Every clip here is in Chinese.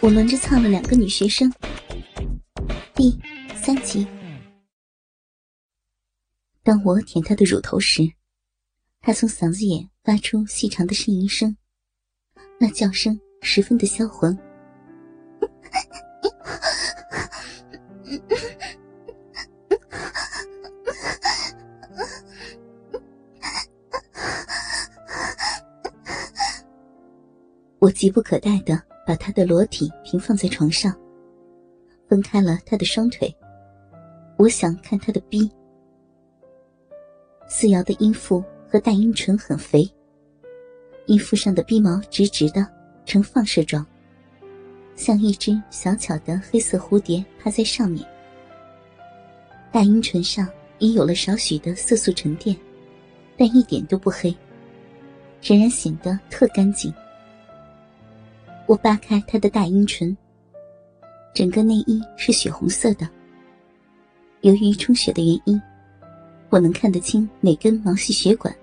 我轮着操了两个女学生。第三集，当我舔她的乳头时，她从嗓子眼发出细长的呻吟声，那叫声十分的销魂。我急不可待的把他的裸体平放在床上，分开了他的双腿。我想看他的逼。四瑶的阴腹和大阴唇很肥，阴腹上的逼毛直直的，呈放射状，像一只小巧的黑色蝴蝶趴在上面。大阴唇上已有了少许的色素沉淀，但一点都不黑，仍然显得特干净。我扒开她的大阴唇，整个内衣是血红色的。由于充血的原因，我能看得清每根毛细血管，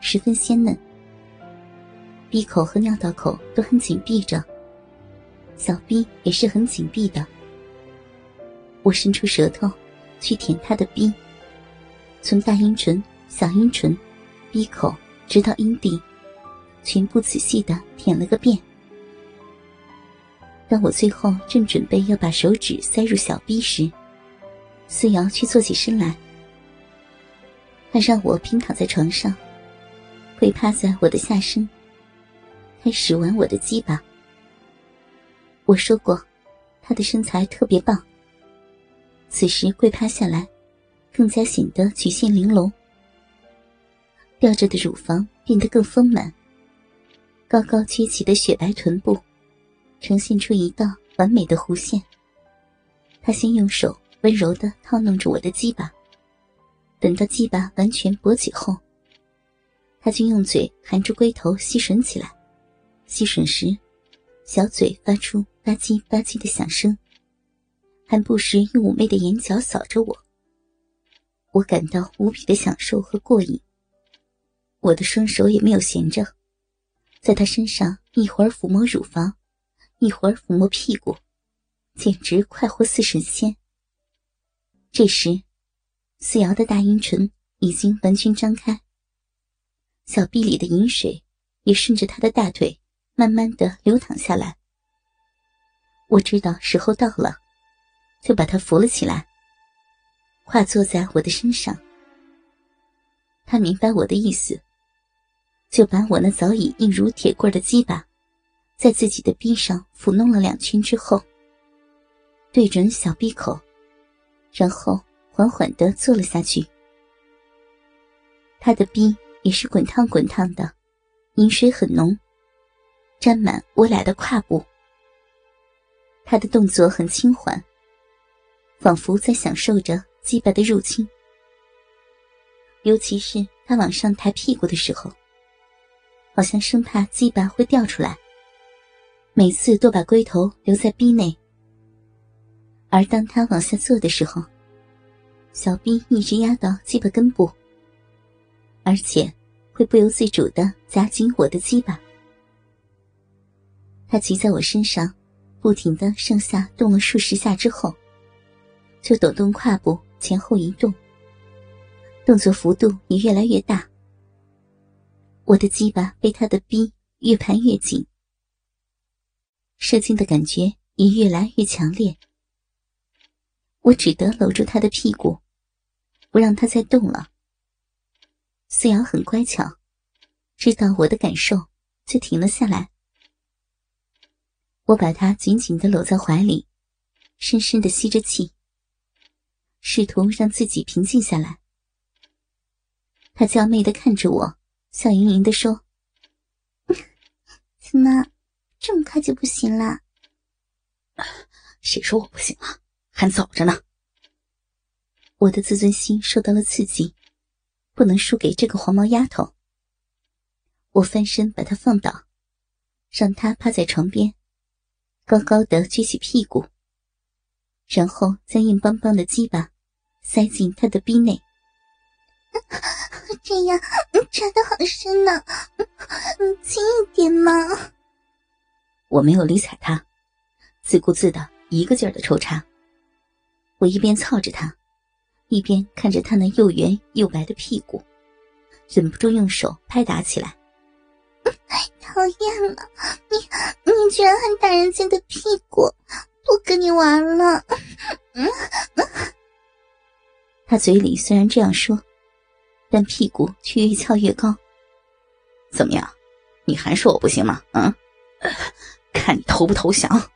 十分鲜嫩。闭口和尿道口都很紧闭着，小逼也是很紧闭的。我伸出舌头去舔她的逼，从大阴唇、小阴唇、闭口直到阴蒂，全部仔细的舔了个遍。当我最后正准备要把手指塞入小臂时，思瑶却坐起身来。他让我平躺在床上，跪趴在我的下身，开始玩我的鸡巴。我说过，他的身材特别棒。此时跪趴下来，更加显得曲线玲珑，吊着的乳房变得更丰满，高高撅起的雪白臀部。呈现出一道完美的弧线。他先用手温柔的套弄着我的鸡巴，等到鸡巴完全勃起后，他就用嘴含住龟头吸吮起来。吸吮时，小嘴发出吧唧吧唧的响声，还不时用妩媚的眼角扫着我。我感到无比的享受和过瘾。我的双手也没有闲着，在他身上一会儿抚摸乳房。一会儿抚摸屁股，简直快活似神仙。这时，思瑶的大阴唇已经完全张开，小臂里的饮水也顺着她的大腿慢慢的流淌下来。我知道时候到了，就把她扶了起来，跨坐在我的身上。他明白我的意思，就把我那早已硬如铁棍的鸡巴。在自己的臂上抚弄了两圈之后，对准小臂口，然后缓缓的坐了下去。他的臂也是滚烫滚烫的，饮水很浓，沾满我俩的胯部。他的动作很轻缓，仿佛在享受着鸡巴的入侵。尤其是他往上抬屁股的时候，好像生怕鸡巴会掉出来。每次都把龟头留在逼内，而当他往下坐的时候，小逼一直压到鸡巴根部，而且会不由自主的夹紧我的鸡巴。他骑在我身上，不停的上下动了数十下之后，就抖动胯部前后移动，动作幅度也越来越大。我的鸡巴被他的逼越盘越紧。射精的感觉也越来越强烈，我只得搂住他的屁股，不让他再动了。思瑶很乖巧，知道我的感受，就停了下来。我把他紧紧的搂在怀里，深深的吸着气，试图让自己平静下来。他娇媚的看着我，笑盈盈的说：“怎？”么就不行了？谁说我不行了？还早着呢。我的自尊心受到了刺激，不能输给这个黄毛丫头。我翻身把她放倒，让她趴在床边，高高的撅起屁股，然后将硬邦邦的鸡巴塞进她的逼内。这样插的好深呢，轻一点嘛。我没有理睬他，自顾自的一个劲儿的抽插。我一边操着他，一边看着他那又圆又白的屁股，忍不住用手拍打起来。讨厌了，你你居然还打人家的屁股，不跟你玩了。他嘴里虽然这样说，但屁股却越翘越高。怎么样，你还说我不行吗？嗯，看你投不投降。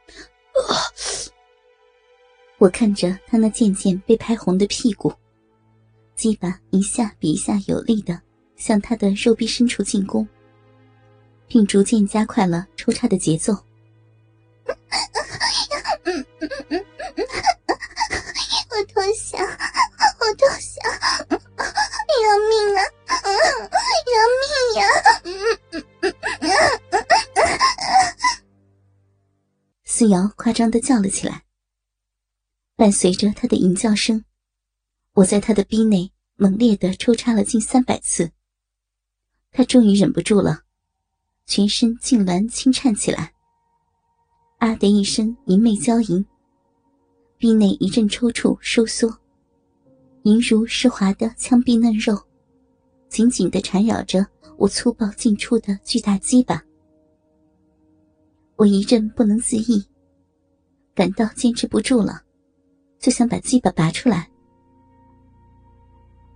我看着他那渐渐被拍红的屁股，鸡巴一下比一下有力的向他的肉壁深处进攻，并逐渐加快了抽插的节奏。我投降，我投降，饶命啊！饶命呀！思瑶夸张的叫了起来，伴随着他的淫叫声，我在他的逼内猛烈的抽插了近三百次。他终于忍不住了，全身痉挛轻颤起来。啊的一声淫媚娇吟。臂内一阵抽搐收缩，莹如湿滑的枪臂嫩肉，紧紧的缠绕着我粗暴进出的巨大鸡巴。我一阵不能自抑，感到坚持不住了，就想把鸡巴拔出来。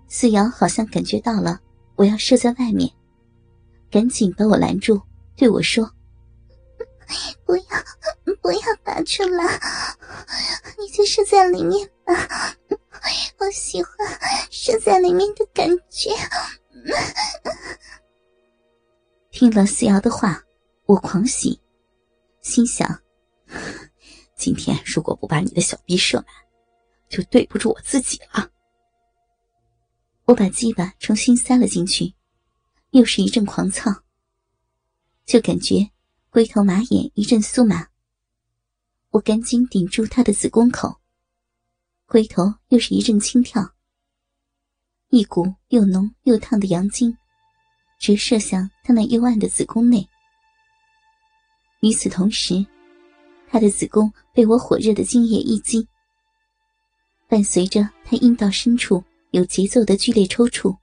四瑶好像感觉到了我要射在外面，赶紧把我拦住，对我说：“不要，不要拔出来。”你就射在里面吧，我喜欢射在里面的感觉。听了思瑶的话，我狂喜，心想：今天如果不把你的小逼射满，就对不住我自己了。我把鸡巴重新塞了进去，又是一阵狂操，就感觉龟头马眼一阵酥麻。我赶紧顶住他的子宫口，回头又是一阵轻跳，一股又浓又烫的阳精直射向他那幽暗的子宫内。与此同时，他的子宫被我火热的精液一击，伴随着他阴道深处有节奏的剧烈抽搐，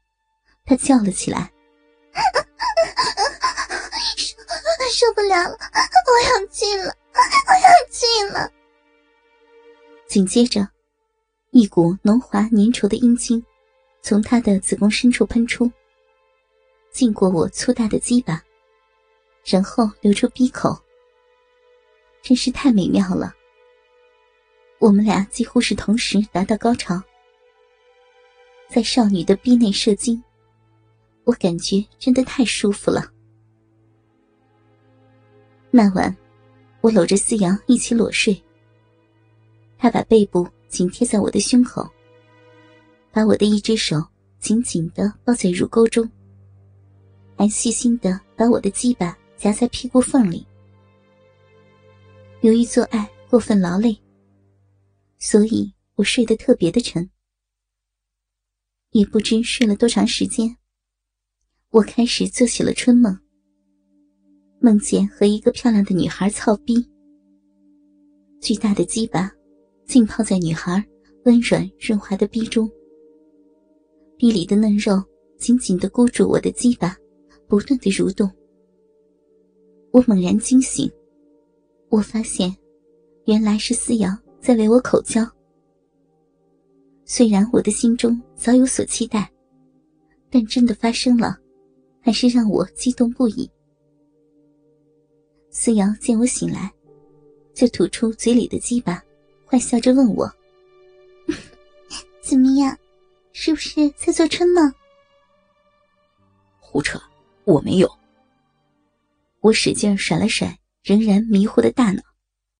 他叫了起来：“受受不了了，我要进了！”我要进了。紧接着，一股浓滑粘稠的阴茎从他的子宫深处喷出，浸过我粗大的鸡巴，然后流出鼻口。真是太美妙了。我们俩几乎是同时达到高潮，在少女的逼内射精，我感觉真的太舒服了。那晚。我搂着思阳一起裸睡，他把背部紧贴在我的胸口，把我的一只手紧紧的抱在乳沟中，还细心的把我的鸡巴夹在屁股缝里。由于做爱过分劳累，所以我睡得特别的沉。也不知睡了多长时间，我开始做起了春梦。梦见和一个漂亮的女孩操逼，巨大的鸡巴浸泡在女孩温软润滑的逼中，逼里的嫩肉紧紧的箍住我的鸡巴，不断的蠕动。我猛然惊醒，我发现原来是思瑶在为我口交。虽然我的心中早有所期待，但真的发生了，还是让我激动不已。思瑶见我醒来，就吐出嘴里的鸡巴，坏笑着问我：“ 怎么样，是不是在做春梦？”胡扯，我没有。我使劲甩了甩仍然迷糊的大脑。